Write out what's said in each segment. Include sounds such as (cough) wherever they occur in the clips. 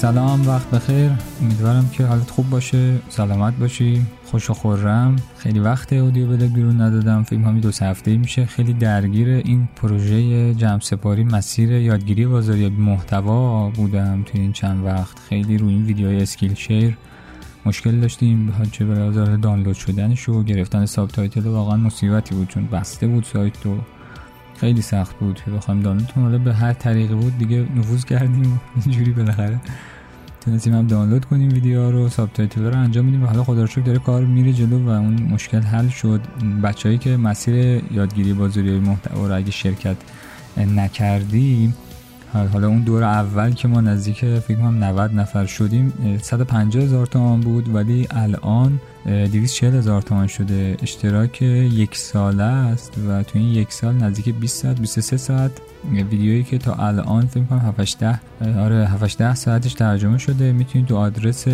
سلام وقت بخیر. امیدوارم که حالت خوب باشه سلامت باشی. خوش و خرم. خیلی وقت audio blog بیرون ندادم. فکر همین دو هفته میشه. خیلی درگیر این پروژه جمع سپاری مسیر یادگیری بازاریابی محتوا بودم توی این چند وقت. خیلی روی این ویدیوهای Skillshare مشکل داشتیم. چه به نظر دانلود شدنش و گرفتن subtitle واقعا مصیبتی بود چون بسته بود سایت و خیلی سخت بود که دانلود کنیم حالا به هر طریقی بود دیگه نفوذ کردیم (laughs) اینجوری بالاخره تونستیم هم دانلود کنیم ویدیو رو subtitle رو انجام میدیم و حالا خدا رو داره کار میره جلو و اون مشکل حل شد. بچههایی که مسیر یادگیری بازاریابی محتوا رو اگه شرکت نکردیم حالا اون دور اول که ما نزدیک فکر کنم 90 نفر شدیم 150 هزار تومان بود ولی الان 240 هزار تومان شده. اشتراک یک ساله است و تو این یک سال نزدیک 20 ساعت 23 ساعت. ویدیویی که تا الان فکر کنم 7 آره 7 ساعتش ترجمه شده. می‌تونید تو آدرس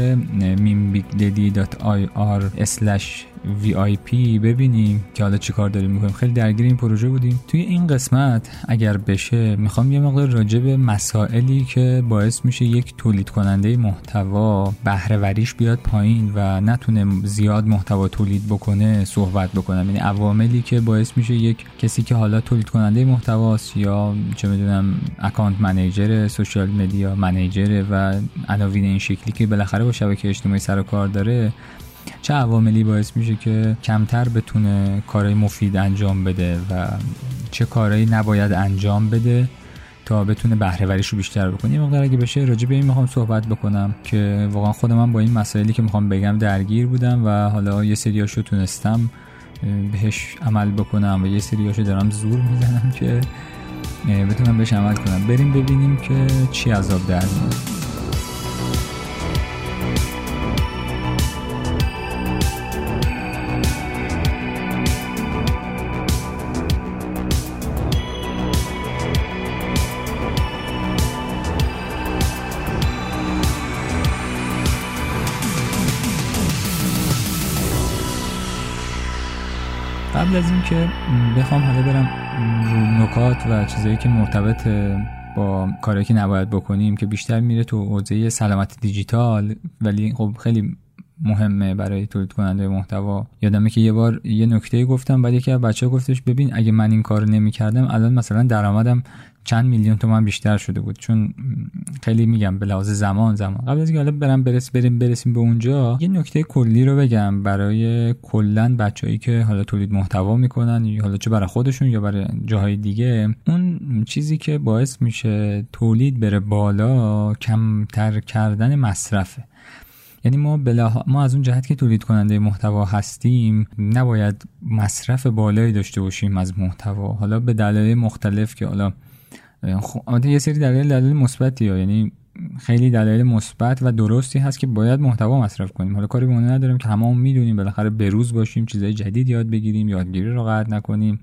mimbigdaddy.ir VIP ببینیم که حالا چی کار داریم می‌کنیم. خیلی درگیر این پروژه بودیم. توی این قسمت اگر بشه می‌خوام یه مقدار راجع به مسائلی که باعث میشه یک تولید کننده محتوا بهره وریش بیاد پایین و نتونه زیاد محتوا تولید بکنه صحبت بکنم. یعنی عواملی که باعث میشه یک کسی که حالا تولید کننده محتواست یا چه می‌دونم اکانت منیجر سوشال مدیا منیجر و عناوین این شکلی که بالاخره با شبکه اجتماعی سر و کار داره چه عواملی باعث میشه که کمتر بتونه کارهای مفید انجام بده و چه کارهایی نباید انجام بده تا بتونه بهره رو بیشتر بکنه؟ یه مقدار اگه بشه راجع به این می‌خوام صحبت بکنم که واقعا خود من با این مسائلی که می‌خوام بگم درگیر بودم و حالا یه سریاشو تونستم بهش عمل بکنم و یه سریاشو دارم زور می‌زنم که بتونم بهش عمل کنم. بریم ببینیم که چی عذاب در میاد. از اینکه بخوام حالا برم رو نکات و چیزایی که مرتبط با کاری که نباید بکنیم که بیشتر میره تو حوزه سلامت دیجیتال ولی خب خیلی مهمه برای تولید کننده محتوا. یادمه که یه بار یه نکته گفتم بعد یکی از بچه‌ها گفتش ببین اگه من این کارو نمی‌کردم الان مثلا درآمدم چند میلیون تومن بیشتر شده بود. چون خیلی میگم به لحاظ زمان زمان. قبل از اینکه حالا برم برس بریم برسیم به اونجا یه نکته کلی رو بگم برای کلا بچههایی که حالا تولید محتوا می‌کنن یا حالا چه برای خودشون یا برای جاهای دیگه. اون چیزی که باعث میشه تولید بره بالا کمتر کردن مصرفه. یعنی ما بلا... ما از اون جهت که تولید کننده محتوا هستیم نباید مصرف بالایی داشته باشیم از محتوا. حالا به دلایل مختلف که حالا خب یه سری دلایل دلایل مثبتی یعنی خیلی دلایل مثبت و درستی هست که باید محتوا مصرف کنیم. حالا کاری به نداریم که هممون می‌دونیم بالاخره بروز باشیم چیزای جدید یاد بگیریم یادگیری رو قطع نکنیم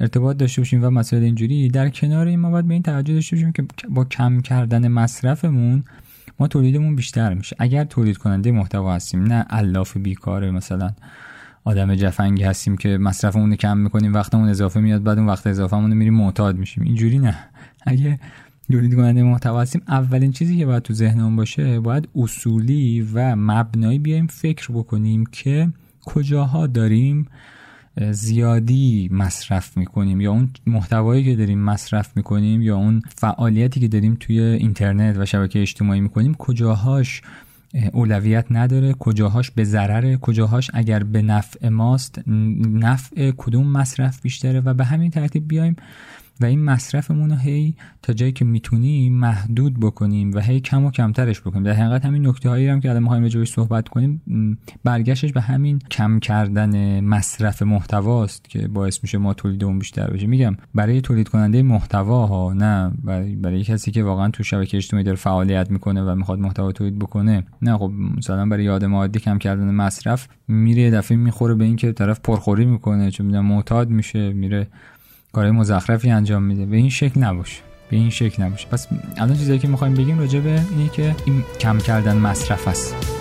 ارتباط داشته باشیم و مسائل اینجوری. در کنار این ما باید به این توجه داشته باشیم که با کم کردن مصرفمون ما تولیدمون بیشتر میشه. اگر تولید کننده محتوا هستیم نه الاف بیکاره مثلا آدم جفنگی هستیم که مصرفمون رو کم می‌کنیم وقتمون اضافه میاد بعد اون وقت اضافهمون میریم معتاد میشیم. اینجوری نه. اگه تولید کننده محتوا هستیم اولین چیزی که باید تو ذهنمون باشه باید اصولی و مبنایی بیایم فکر بکنیم که کجاها داریم زیادی مصرف می‌کنیم یا اون محتوایی که داریم مصرف می‌کنیم یا اون فعالیتی که داریم توی اینترنت و شبکه اجتماعی می‌کنیم کجاهاش اولویت نداره کجاهاش به ضرر کجاهاش اگر به نفع ماست نفع کدوم مصرف بیشتره و به همین ترتیب بیایم. و این مصرفمون رو هی تا جایی که می‌تونیم محدود بکنیم و هی کم و کمترش بکنیم. در حقیقت همین نکته هایی هم که الان می‌خوایم جایی صحبت کنیم برگشتش به همین کم کردن مصرف محتواست که باعث میشه ما تولیدمون بیشتر بشه. میگم برای تولید کننده محتوا ها نه برای, برای کسی که واقعا تو شبکه اجتماعی داره فعالیت می‌کنه و می‌خواد محتوا تولید بکنه نه خب مثلا برای آدم عادی کم کردن مصرف میره دفعه می‌خوره به اینکه طرف پرخوری می‌کنه چون معتاد میشه میره کارهای مزخرفی انجام میده. به این شکل نباشه به این شکل نباشه پس الان چیزایی که می‌خوایم بگیم راجع به اینه که این کم کردن مصرف است.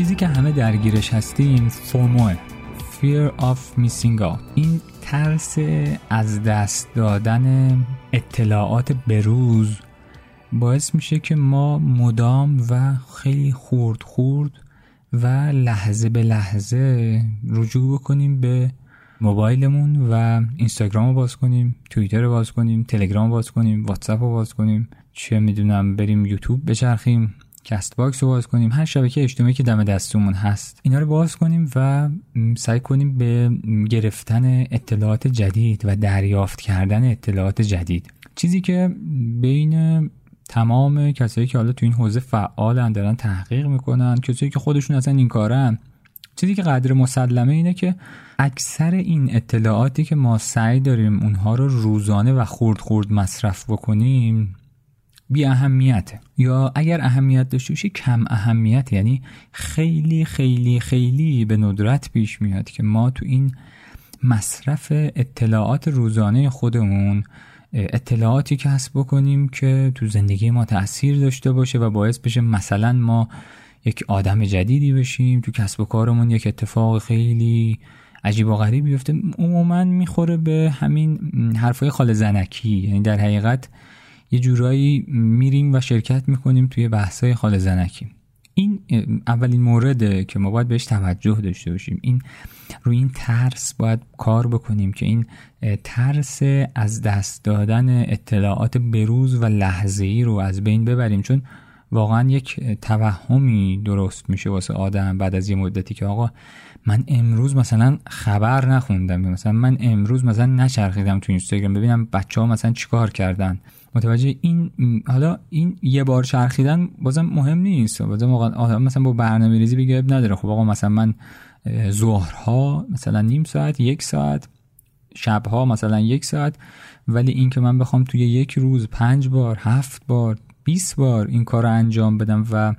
چیزی که همه درگیرش هستیم فوموه. Fear of Missing Out. این ترس از دست دادن اطلاعات بروز باعث میشه که ما مدام و خیلی خورد خورد و لحظه به لحظه رجوع بکنیم به موبایلمون و اینستاگرام رو باز کنیم توییتر رو باز کنیم تلگرام رو باز کنیم واتساپ رو باز کنیم. چه می‌دونم بریم یوتیوب بچرخیم. Castbox رو باز کنیم. هر شبکه اجتماعی که دم دستمون هست اینا رو باز کنیم و سعی کنیم به گرفتن اطلاعات جدید و دریافت کردن اطلاعات جدید. چیزی که بین تمام کسایی که حالا تو این حوزه فعالن دارن تحقیق می‌کنن کسایی که خودشون اصلا این کارن چیزی که قدر مسلمه اینه که اکثر این اطلاعاتی که ما سعی داریم اونها رو روزانه و خورد خورد مصرف بکنیم بی اهمیته یا اگر اهمیت داشته باشه کم اهمیت. یعنی خیلی خیلی خیلی به ندرت پیش میاد که ما تو این مصرف اطلاعات روزانه خودمون اطلاعاتی کسب بکنیم که تو زندگی ما تاثیر داشته باشه و باعث بشه مثلا ما یک آدم جدیدی بشیم تو کسب و کارمون یک اتفاق خیلی عجیب و غریب بیفته. عموما می‌خوره به همین حرفای خال زنکی. یعنی در حقیقت یه جورایی میریم و شرکت می‌کنیم توی بحثای خال زنکی. این اولین مورده که ما باید بهش توجه داشته باشیم. این روی این ترس باید کار بکنیم که این ترس از دست دادن اطلاعات بروز و لحظه ای رو از بین ببریم. چون واقعا یک توهمی درست میشه واسه آدم بعد از یه مدتی که آقا من امروز مثلا خبر نخوندم. مثلا من امروز مثلا نچرخیدم تو اینستاگرام ببینم بچه ها مثلا چیکار کردن. متوجه این حالا این یه بار چرخیدن بازم مهم نیست. بازم آقا مثلا با برنامه ریزی بگه نداره. خب آقا مثلا من ظهرها مثلا نیم ساعت یک ساعت شبها مثلا یک ساعت ولی این که من بخوام توی یک روز پنج بار هفت بار 20 بار این کار رو انجام بدم و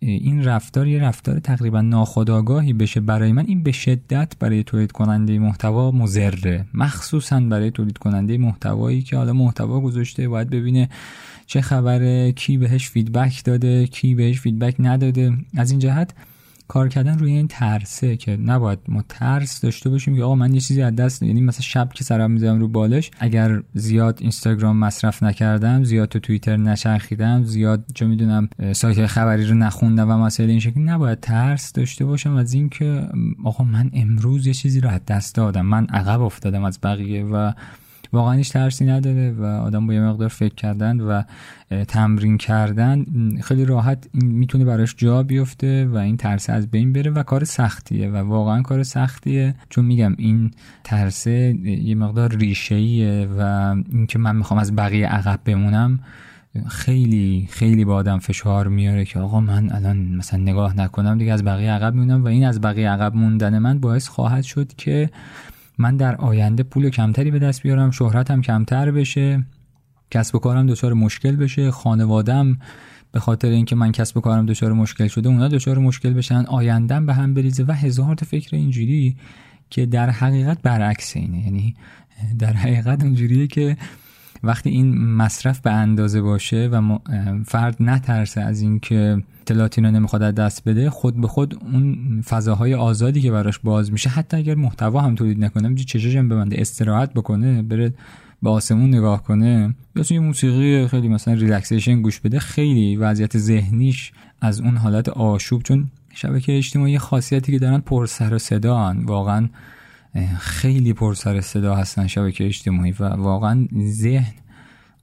این رفتار یه رفتار تقریبا ناخودآگاهی بشه برای من. این به شدت برای تولید کننده محتوا مضره مخصوصا برای تولید کننده محتوایی که حالا محتوا گذاشته باید ببینه چه خبره کی بهش feedback داده کی بهش feedback نداده. از این جهت کار کردن روی این ترسه که نباید ما ترس داشته باشیم که آقا من یه چیزی از دست یعنی مثلا شب که سرم می‌ذارم رو بالش اگر زیاد اینستاگرام مصرف نکردم زیاد تو توییتر نچرخیدم زیاد چه می‌دونم سایت خبری رو نخوندم و مسئله این شکلی نباید ترس داشته باشم از اینکه آقا من امروز یه چیزی رو از دست دادم من عقب افتادم از بقیه و واقعا هیچ ترسی نداره و آدم با یه مقدار فکر کردن و تمرین کردن خیلی راحت می‌تونه براش جا بیفته و این ترس از بین بره و کار سختیه و واقعا کار سختیه. چون میگم این ترسه یه مقدار ریشه و اینکه من می‌خوام از بقیه عقب بمونم خیلی خیلی با آدم فشار میاره که آقا من الان مثلا نگاه نکنم دیگه از بقیه عقب میمونم و این از بقیه عقب موندن من باعث خواهد شد که من در آینده پول کمتری به دست بیارم شهرتم کمتر بشه کسب و کارم دچار مشکل بشه خانوادم به خاطر اینکه من کسب و کارم دچار مشکل شده اونا دچار مشکل بشن آیندم به هم بریزه و هزار تا فکر اینجوری که در حقیقت برعکس اینه. یعنی در حقیقت اونجوریه که وقتی این مصرف به اندازه باشه و فرد نترسه از اینکه اطلاعاتی رو نمی‌خواد از دست بده خود به خود اون فضاهای آزادی که براش باز میشه حتی اگر محتوا هم تولید نکنه چشاش هم ببنده استراحت بکنه بره به آسمون نگاه کنه. یا یه موسیقی خیلی مثلا relaxation گوش بده خیلی وضعیت ذهنیش از اون حالت آشوب چون شبکه اجتماعی خاصیتی که دارن پر سر و صدا واقعا خیلی پر سر صدا هستن شبکه اجتماعی و واقعا ذهن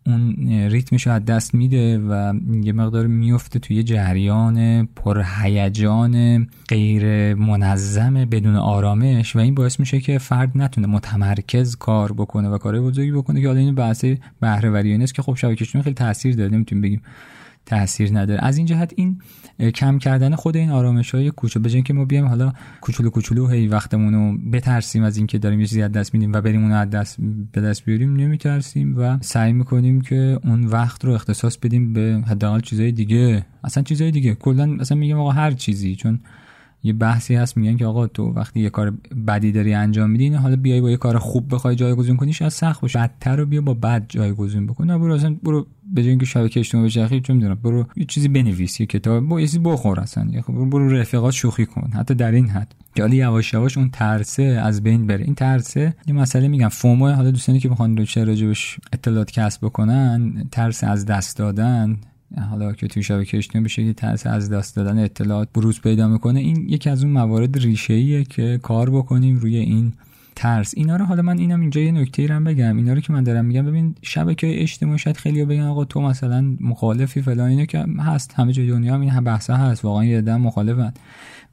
اون ریتمش از دست میده و یه مقدار میفته توی جریان پرهیجان غیر منظم بدون آرامش. و این باعث میشه که فرد نتونه متمرکز کار بکنه و کارهای بزرگی بکنه که حالا این بحث بهره نیست که خب شبکه خیلی تاثیر داره. نمی‌تونیم بگیم تاثیر نداره. از این جهت این کم کردن خود این آرامش های کوچو. به که ما بیایم حالا کوچولو کوچولو هی وقتمون رو بترسیم از اینکه داریم یه چیزی از دست میدیم و بریم اون از دست به دست بیاریم نمیترسیم و سعی می‌کنیم که اون وقت رو اختصاص بدیم به حداقل چیزای دیگه. اصلا چیزای دیگه. کلا مثلا میگم آقا هر چیزی چون یه بحثی هست میگن که آقا تو وقتی یه کار بدی داری انجام میدی حالا بیای با یه کار خوب بخوای جایگزین کنی شاید سخت باشه. بدتر رو بیا با بد جایگزین بکن. برو اصلا برو به جای اینکه شبکه اجتماعی بچرخی چه می‌دونم برو یه چیزی بنویس یه کتاب با یه بخور اصلا. یا خب برو رفیقات شوخی کن. حتی در این حد. که حالا یواش یواش اون ترسه از بین بره. این ترسه یه مسئله میگم. فومو حالا دوستانی که بخوان چه راجبش اطلاعات کسب بکنن ترس از دست دادن. حالا که توی شبکه اجتماعی بشه که ترس از دست دادن اطلاعات بروز پیدا می‌کنه. این یکی از اون موارد ریشه که کار بکنیم روی این ترس. اینا رو حالا من اینم اینجا یه نکته ای بگم. اینا رو که من دارم میگم ببین شبکه اجتماعی شاید خیلی بگن آقا تو مثلا مخالفی فلان اینو که هست. همه جای دنیا هم این بحثا هست. واقعا یه دم مخالفن.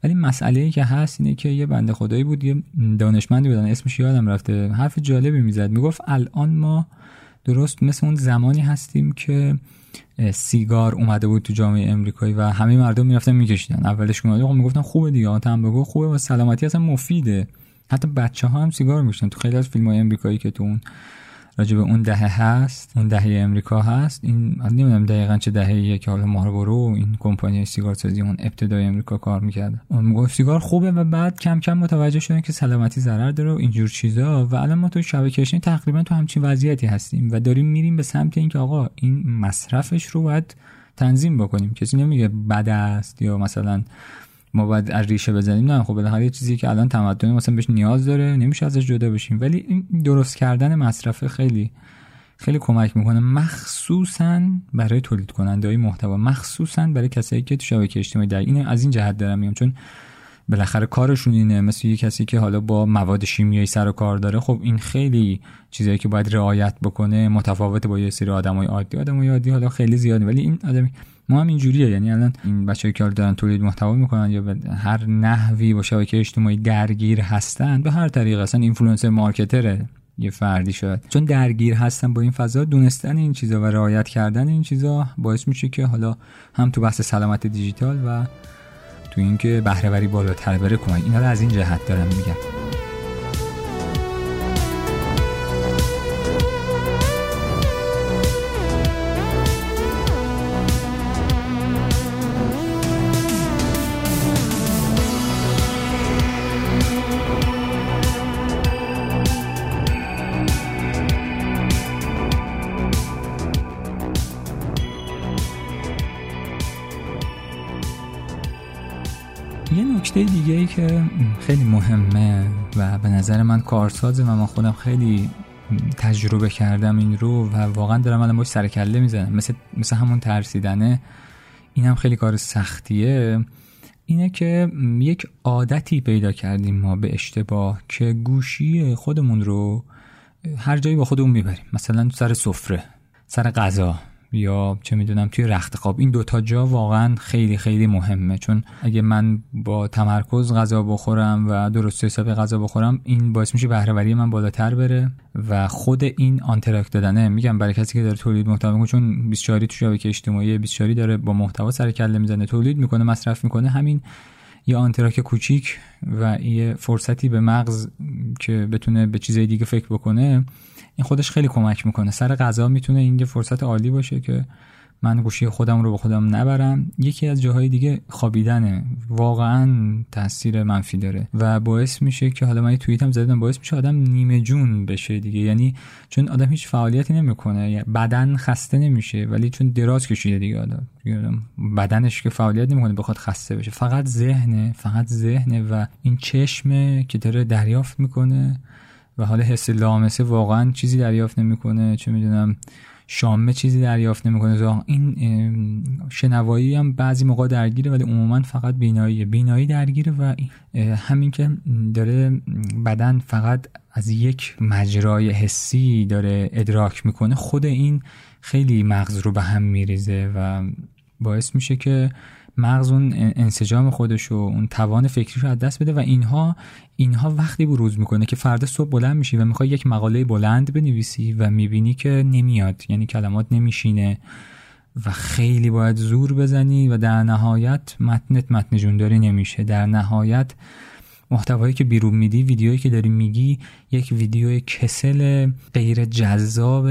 ولی مسئله ای که هست اینه که یه بنده خدایی بود یه دانشمندی بودن اسمش یادم رفته. حرف جالبی می‌زد. می‌گفت الان ما درست مثل اون زمانی هستیم که سیگار اومده بود تو جامعه امریکایی و همه مردم می‌رفتن میکشیدن. اولش اومده می‌گفتن خوبه دیگه. تنباکو خوبه و سلامتی اصلا مفیده. حتی بچه ها هم سیگار می‌کشن تو خیلی از فیلم های امریکایی که تو اون راجع به اون دهه هست اون دهه امریکا هست این نمی‌دونم دقیقا چه دهه که حالا ماربورو این کمپانی سیگار سازی اون ابتدای امریکا کار می‌کرده. اون می‌گفت سیگار خوبه و بعد کم کم متوجه شدن که سلامتی ضرر داره و اینجور چیزا و الان ما تو شبکه اجتماعی تقریبا تو همچین وضعیتی هستیم و داریم میریم به سمت اینکه آقا این مصرفش رو باید تنظیم بکنیم. کسی نمیگه بد است یا مثلا ما باید از ریشه بزنیم. نه خب بالاخره یه چیزی که الان تمدن مثلا بهش نیاز داره نمیشه ازش جدا بشیم. ولی این درست کردن مصرف خیلی خیلی کمک می‌کنه. مخصوصا برای تولید کننده های محتوا. مخصوصا برای کسایی که تو شبکه اجتماعی در این از این جهت دارم میام چون بالاخره کارشون اینه. مثل یه کسی که حالا با مواد شیمیایی سر و کار داره خب این خیلی چیزایی که باید رعایت بکنه متفاوت با یه سری آدمای عادی. آدمای عادی حالا خیلی زیاده ولی این آدمی ما هم اینجوریه. یعنی الان این بچه‌ای که دارن تولید محتوا می‌کنن یا به هر نحوی با شبکه اجتماعی درگیر هستن به هر طریق اصلا influencer marketer ه یه فردی شد چون درگیر هستن با این فضا دونستن این چیزا و رعایت کردن این چیزا باعث میشه که حالا هم تو بحث سلامت دیجیتال و تو اینکه بهرهوری بالاتر بره کمک. اینا رو از این جهت دارم میگم. نکته دیگه ای که خیلی مهمه و به نظر من کارسازه و من خودم خیلی تجربه کردم این رو و واقعا دارم الان باش سرکله می‌زنم. مثل, مثل همون ترسیدنه این هم خیلی کار سختیه. اینه که یک عادتی پیدا کردیم ما به اشتباه که گوشی خودمون رو هر جایی با خودمون می‌بریم. مثلا سر سفره سر غذا. یا چه می‌دونم توی رخت خواب. این دوتا جا واقعا خیلی خیلی مهمه. چون اگه من با تمرکز غذا بخورم و درست حساب غذا بخورم این باعث میشه بهرهوری من بالاتر بره و خود این آنتراکت دادنه. میگم برای کسی که داره تولید محتوا می‌کنه چون 24 تو شبکه اجتماعی 24 داره با محتوا سر کله می‌زنه تولید می‌کنه مصرف می‌کنه. همین یه آنتراک کوچیک و یه فرصتی به مغز که بتونه به چیزای دیگه فکر بکنه این خودش خیلی کمک می‌کنه. سر غذا می‌تونه این یه فرصت عالی باشه که من گوشی خودم رو به خودم نبرم. یکی از جاهای دیگه خوابیدنه. واقعا تاثیر منفی داره و باعث میشه که حالا من توییتم زدم باعث میشه آدم نیمه جون بشه دیگه. یعنی چون آدم هیچ فعالیتی نمی‌کنه بدن خسته نمیشه ولی چون دراز کشیده دیگه آدم. بدنش که فعالیت نمی‌کنه بخواد خسته بشه. فقط ذهنه فقط ذهنه و این چشمه که داره دریافت می‌کنه. و حالا حس لامسه واقعا چیزی دریافت نمی‌کنه چه می‌دونم شامه چیزی دریافت نمی‌کنه. این شنوایی هم بعضی موقع درگیره ولی عموما فقط بینایی بینایی درگیره و همین که داره بدن فقط از یک مجرای حسی داره ادراک می‌کنه. خود این خیلی مغز رو به هم میریزه و باعث میشه که مغز اون انسجام خودش و اون توان فکریش رو از دست بده و اینها اینها وقتی بروز می‌کنه که فردا صبح بلند میشی و می‌خوای یک مقاله بلند بنویسی و می‌بینی که نمیاد یعنی کلمات نمیشینه و خیلی باید زور بزنی و در نهایت متنت متن جونداری نمیشه. در نهایت محتوایی که بیرون میدی ویدیویی که داری میگی یک ویدیو کسل غیر جذاب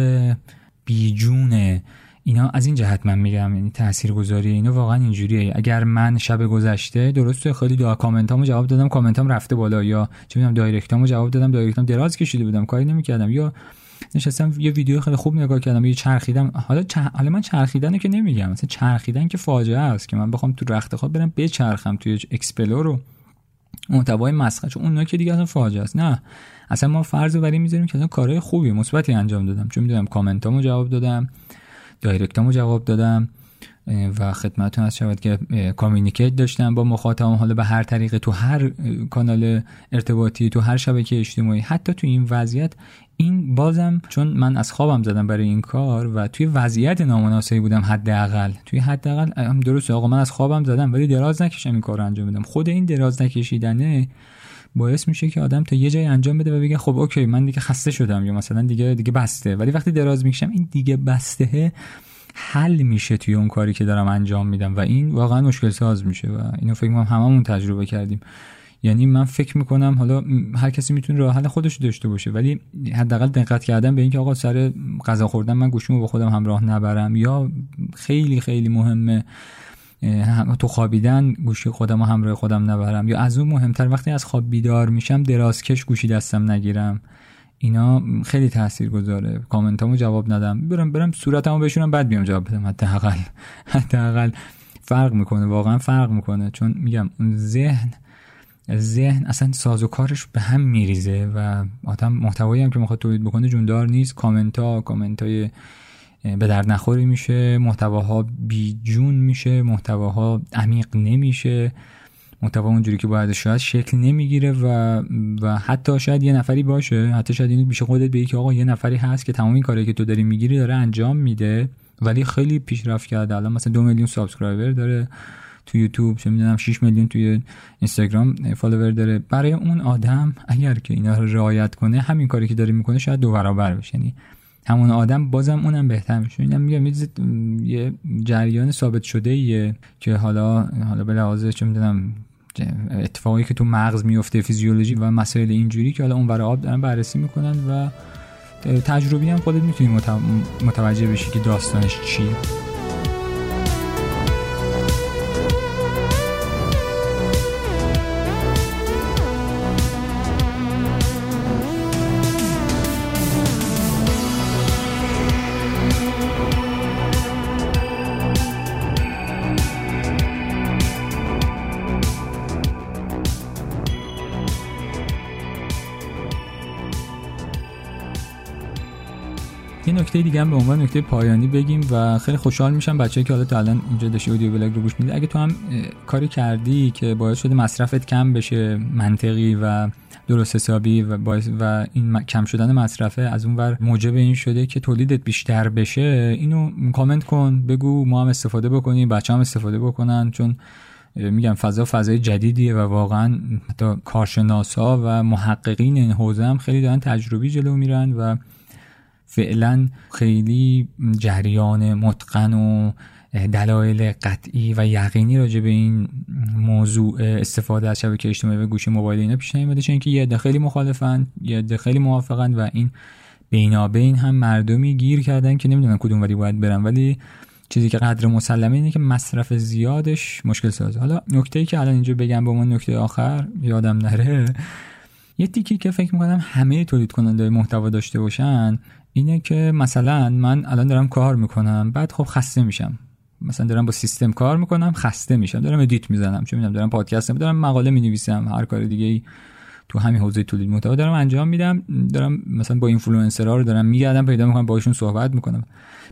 بیجونه اینا از این جهت من میگم یعنی تاثیرگذاری اینا واقعا اینجوریه. اگر من شب گذشته درسته خیلی دعا کامنتامو جواب دادم کامنتام رفته بالا یا چه می‌دونم direct امو جواب دادم direct ام دراز کشیده بودم کاری نمی‌کردم. یا نشستم یه ویدیو خیلی خوب نگاه کردم یه چرخیدم حالا چ... حالا من چرخیدن که نمیگم مثلا چرخیدن که فاجعه است که من بخوام تو رخت خواب برم بچرخم توی explore رو محتوای مسخره. چون اون که دیگه اصلا فاجعه است. نه. اصلا ما فرض بر این می‌ذاریم که اصلا کارهای خوبی مثبتی انجام دادم. چون می‌دونم کامنتامو جواب دادم. دایرکتامو جواب دادم و خدمتتون از شود که کامیونیکیت داشتم با مخاطبم. حالا به هر طریقه تو هر کانال ارتباطی تو هر شبکه اجتماعی حتی تو این وضعیت این بازم چون من از خوابم زدم برای این کار و توی وضعیت نامناسبی بودم حداقل. توی حداقل هم درسته آقا من از خوابم زدم ولی دراز نکشم این کار رو انجام بدم. خود این دراز نکشیدنه باعث میشه که آدم تا یه جای انجام بده و بگه خب اوکی من دیگه خسته شدم یا مثلا دیگه دیگه بسته. ولی وقتی دراز می‌کشم این دیگه بسته حل میشه توی اون کاری که دارم انجام میدم و این واقعا مشکل ساز میشه و اینو فکر کنم هممون تجربه کردیم. یعنی من فکر می‌کنم حالا هر کسی می‌تونه راه حل خودش داشته باشه ولی حداقل دقت کردن به اینکه آقا سر غذا خوردن من گوشیمو با خودم همراه نبرم یا خیلی خیلی مهمه تو خوابیدن گوشی خودم و همراه خودم نبرم. یا از اون مهمتر وقتی از خواب بیدار میشم درازکش گوشی دستم نگیرم. اینا خیلی تاثیر گذاره کامنتامو جواب ندم. برم برم صورتمو بشونم بعد بیام جواب بدم. حداقل (laughs) حداقل فرق می‌کنه واقعا فرق می‌کنه. چون میگم اون ذهن ذهن اصلا ساز و کارش به هم میریزه و آدم محتوایی هم که می‌خواد تولید بکنه جوندار نیست. کامنت ها کامنت های به درد نخوری میشه محتواها بیجون میشه محتواها عمیق نمیشه محتوا اونجوری که باید شاید شکل نمی‌گیره و و حتی شاید یه نفری باشه حتی شاید اینو بیشه خودت بگی که آقا یه نفری هست که تمام این کاری که تو داری می‌گیری داره انجام میده ولی خیلی پیشرفت کرده. الان مثلا دو میلیون subscriber داره تو یوتیوب چه می‌دونم 6 میلیون توی اینستاگرام follower داره. برای اون آدم اگر که اینا رو رعایت کنه همین کاری که داره می‌کنه شاید دو برابر بشه. یعنی همون آدم بازم اونم بهتر میشه. اینم میگم یه جریان ثابت شده ایه که حالا حالا به لحاظ چه می‌دونم اتفاقی که تو مغز میفته فیزیولوژی و مسائل اینجوری که حالا اون برای آب دارن بررسی می‌کنن و تجربی هم خودت می‌تونی متوجه بشی که داستانش چیه. نکته دیگه هم به عنوان نکته پایانی بگیم و خیلی خوشحال میشم بچه‌ای که حالا تا الان اینجا داشتی اودیو بلاگ رو گوش میده اگه تو هم کاری کردی که باعث شده مصرفت کم بشه منطقی و درست حسابی و باعث و این کم شدن مصرفه از اون ور موجب این شده که تولیدت بیشتر بشه اینو کامنت کن بگو ما هم استفاده بکنیم بچه هم استفاده بکنن چون میگم فضا فضای جدیدیه و واقعا حتی کارشناسا و محققین این حوزه هم خیلی دارن تجربی جلو میرن و فعلا خیلی جریان متقن و دلایل قطعی و یقینی راجع به این موضوع استفاده از شبکه اجتماعی و گوشی موبایل اینا پیش نیومده چون که یه عده خیلی مخالفن یه عده خیلی موافقن و این بینابین هم مردمی گیر کردن که نمی‌دونن کدوم ولی باید برن. ولی چیزی که قدر مسلمه اینه که مصرف زیادش مشکل سازه. حالا نکته ای که الان اینجا بگم به من نکته آخر یادم نره یه تیکی که فکر می‌کنم همه تولید کننده محتوا داشته باشن اینه که مثلا من الان دارم کار می‌کنم بعد خب خسته میشم. مثلا دارم با سیستم کار می‌کنم خسته میشم. دارم edit می‌زنم. چه می‌دونم دارم پادکست دارم مقاله می‌نویسم هر کار دیگه ای تو همین حوزه تولید محتوا دارم انجام میدم. دارم مثلا با اینفلوئنسرها رو دارم میگردم پیدا می‌کنم باشون صحبت می‌کنم.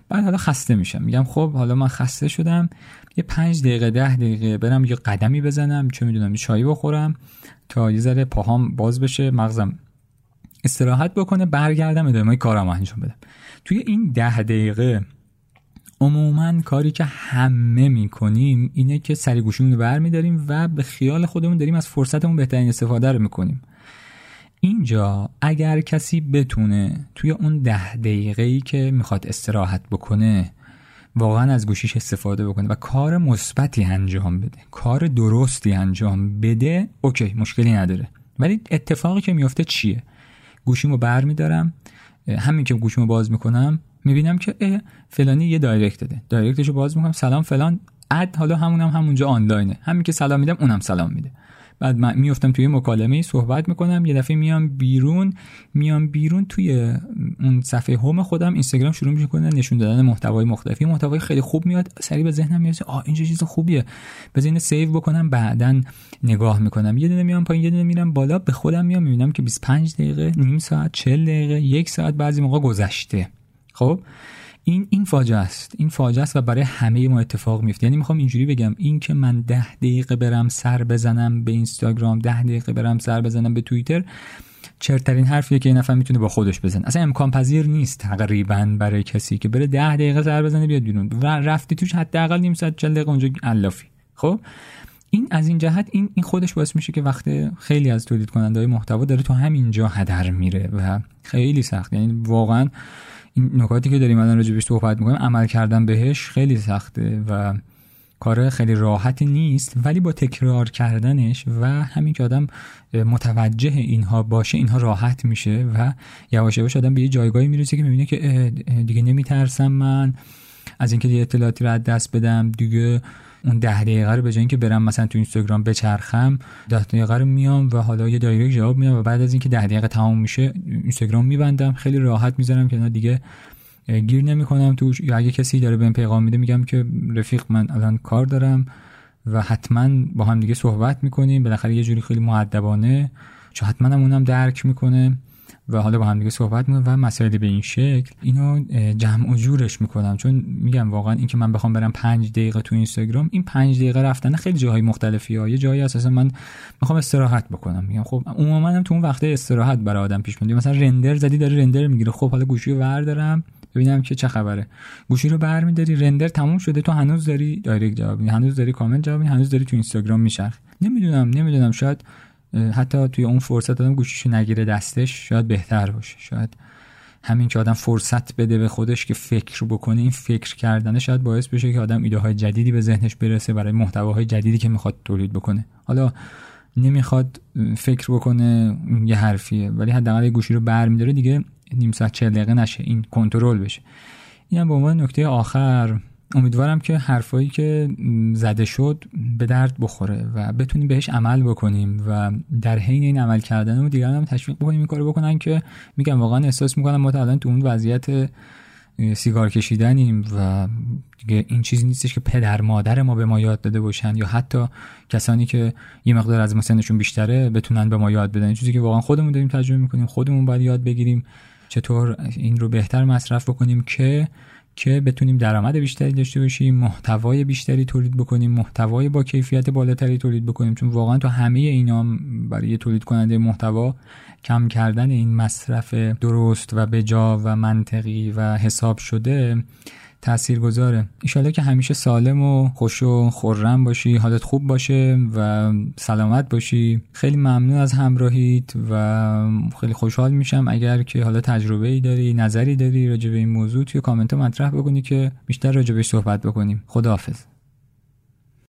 بعد حالا خسته میشم. میگم خب حالا من خسته شدم. یه پنج دقیقه ده دقیقه برم یه قدمی بزنم چه می‌دونم چای بخورم تا یه ذره پاهام باز بشه. مغزم استراحت بکنه برگردم ادامه کارم انجام بدم. توی این ده دقیقه عموما کاری که همه می‌کنیم اینه که سری گوشیمون رو برمیداریم و به خیال خودمون داریم از فرصتمون بهترین استفاده رو می‌کنیم. اینجا اگر کسی بتونه توی اون ده دقیقه ای که می‌خواد استراحت بکنه واقعا از گوشیش استفاده بکنه و کار مثبتی انجام بده کار درستی انجام بده اوکی مشکلی نداره. ولی اتفاقی که میفته چیه؟ گوشیمو بر میدارم همین که گوشیمو باز می‌کنم می‌بینم که فلانی یه دایرکت داده. دایرکتشو باز می‌کنم سلام فلان اد حالا همونم هم همونجا آنلاینه. همین که سلام میدم اونم سلام میده. بعد من میفتم توی مکالمه صحبت می‌کنم یه دفعه میام بیرون میام بیرون توی اون صفحه هوم خودم اینستاگرام شروع می‌کنه نشون دادن محتوای مختلفی. محتوای خیلی خوب میاد سریع به ذهنم میاد آ این چیز خوبیه. بذار اینو سیو بکنم بعدا نگاه می‌کنم. یه دونه میام پایین یه دونه میرم بالا به خودم میام می‌بینم که 25 دقیقه نیم ساعت 40 دقیقه یک ساعت بعضی موقع گذشته. خب؟ این این فاجعه است. این فاجعه است و برای همه ما اتفاق میفته یعنی می‌خوام اینجوری بگم این که من ده دقیقه برم سر بزنم به اینستاگرام ده دقیقه برم سر بزنم به توییتر چرترین حرفیه که این نفر می‌تونه با خودش بزنه. اصلا امکان پذیر نیست تقریبا برای کسی که بره ده دقیقه سر بزنه بیاد بیرون. و رفتی توش حداقل نیم ساعت 40 دقیقه اونجا علافی. خب؟ این از این جهت این این خودش باعث میشه که وقت خیلی از تولید کننده های محتوا داره تو همینجا هدر میره و خیلی سخت. یعنی واقعا این نکاتی که داریم الان راجع بهش صحبت می‌کنیم عمل کردن بهش خیلی سخته و کار خیلی راحتی نیست ولی با تکرار کردنش و همین که آدم متوجه اینها باشه اینها راحت میشه و یواش یواش آدم به یه جایگاهی می‌رسه که می‌بینه که دیگه نمیترسم من از اینکه یه اطلاعاتی رو از دست بدم دیگه اون ده دقیقه رو به جای اینکه برم مثلا تو اینستاگرام بچرخم ده دقیقه رو میام و حالا یه دایرکت جواب میدم و بعد از اینکه ده دقیقه تمام میشه اینستاگرام میبندم. خیلی راحت می‌ذارم که دیگه گیر نمی‌کنم توش. یا اگه کسی داره بهم پیغام میده میگم که رفیق من الان کار دارم و حتما با هم دیگه صحبت می‌کنیم. بالاخره یه جوری خیلی معدبانه چون حتما هم اونم درک می‌کنه. و حالا با هم دیگه صحبت می‌کنم و مسائلی به این شکل اینو جمع و جورش می‌کنم. چون میگم واقعا اینکه من بخوام برم پنج دقیقه تو اینستاگرام این پنج دقیقه رفتن خیلی جاهای مختلفی ها. یه جایی اساسا من می‌خوام استراحت بکنم. میگم خب عموما هم تو اون وقته استراحت برای آدم پیش میاد مثلا رندر زدی داره رندر می‌گیره خب حالا گوشی رو بردارم ببینم که چه خبره. گوشی رو برمیداری رندر تموم شده تو هنوز داری دایرکت جواب هنوز داری کامنت جواب هنوز داری تو اینستاگرام میشرخ نمی‌دونم نمی‌دونم شاید حتی توی اون فرصت آدم گوشیشو نگیره دستش شاید بهتر باشه. شاید همین که آدم فرصت بده به خودش که فکر بکنه این فکر کردنه شاید باعث بشه که آدم ایده های جدیدی به ذهنش برسه برای محتواهای جدیدی که می‌خواد تولید بکنه. حالا نمی‌خواد فکر بکنه یه حرفیه ولی حداقل گوشی رو برمیداره دیگه نیم ساعت 40 دقیقه نشه این کنترل بشه. اینم به عنوان نکته آخر. امیدوارم که حرفایی که زده شد به درد بخوره و بتونیم بهش عمل بکنیم و در حین این عمل کردن و دیگران هم تشویق بکنیم این کارو بکنن که میگم واقعا احساس می‌کنم ما الان تو اون وضعیت سیگار کشیدنیم و دیگه این چیزی نیستش که پدر مادر ما به ما یاد داده باشن یا حتی کسانی که یه مقدار از ما سنشون بیشتره بتونن به ما یاد بدن. چیزی که واقعا خودمون داریم تجربه می‌کنیم خودمون باید یاد بگیریم چطور این رو بهتر مصرف بکنیم که که بتونیم درآمد بیشتری داشته باشیم محتوای بیشتری تولید بکنیم محتوای با کیفیت بالاتری تولید بکنیم. چون واقعا تو همه اینا برای تولید کننده محتوا کم کردن این مصرف درست و بجا و منطقی و حساب شده تأثیر گذاره ایشالا که همیشه سالم و خوش و خورم باشی حالت خوب باشه و سلامت باشی. خیلی ممنون از همراهیت و خیلی خوشحال میشم اگر که حالا تجربه ای داری نظری داری راجع به این موضوع توی کامنت مطرح بکنی که بیشتر راجع بهش صحبت بکنیم. خداحافظ.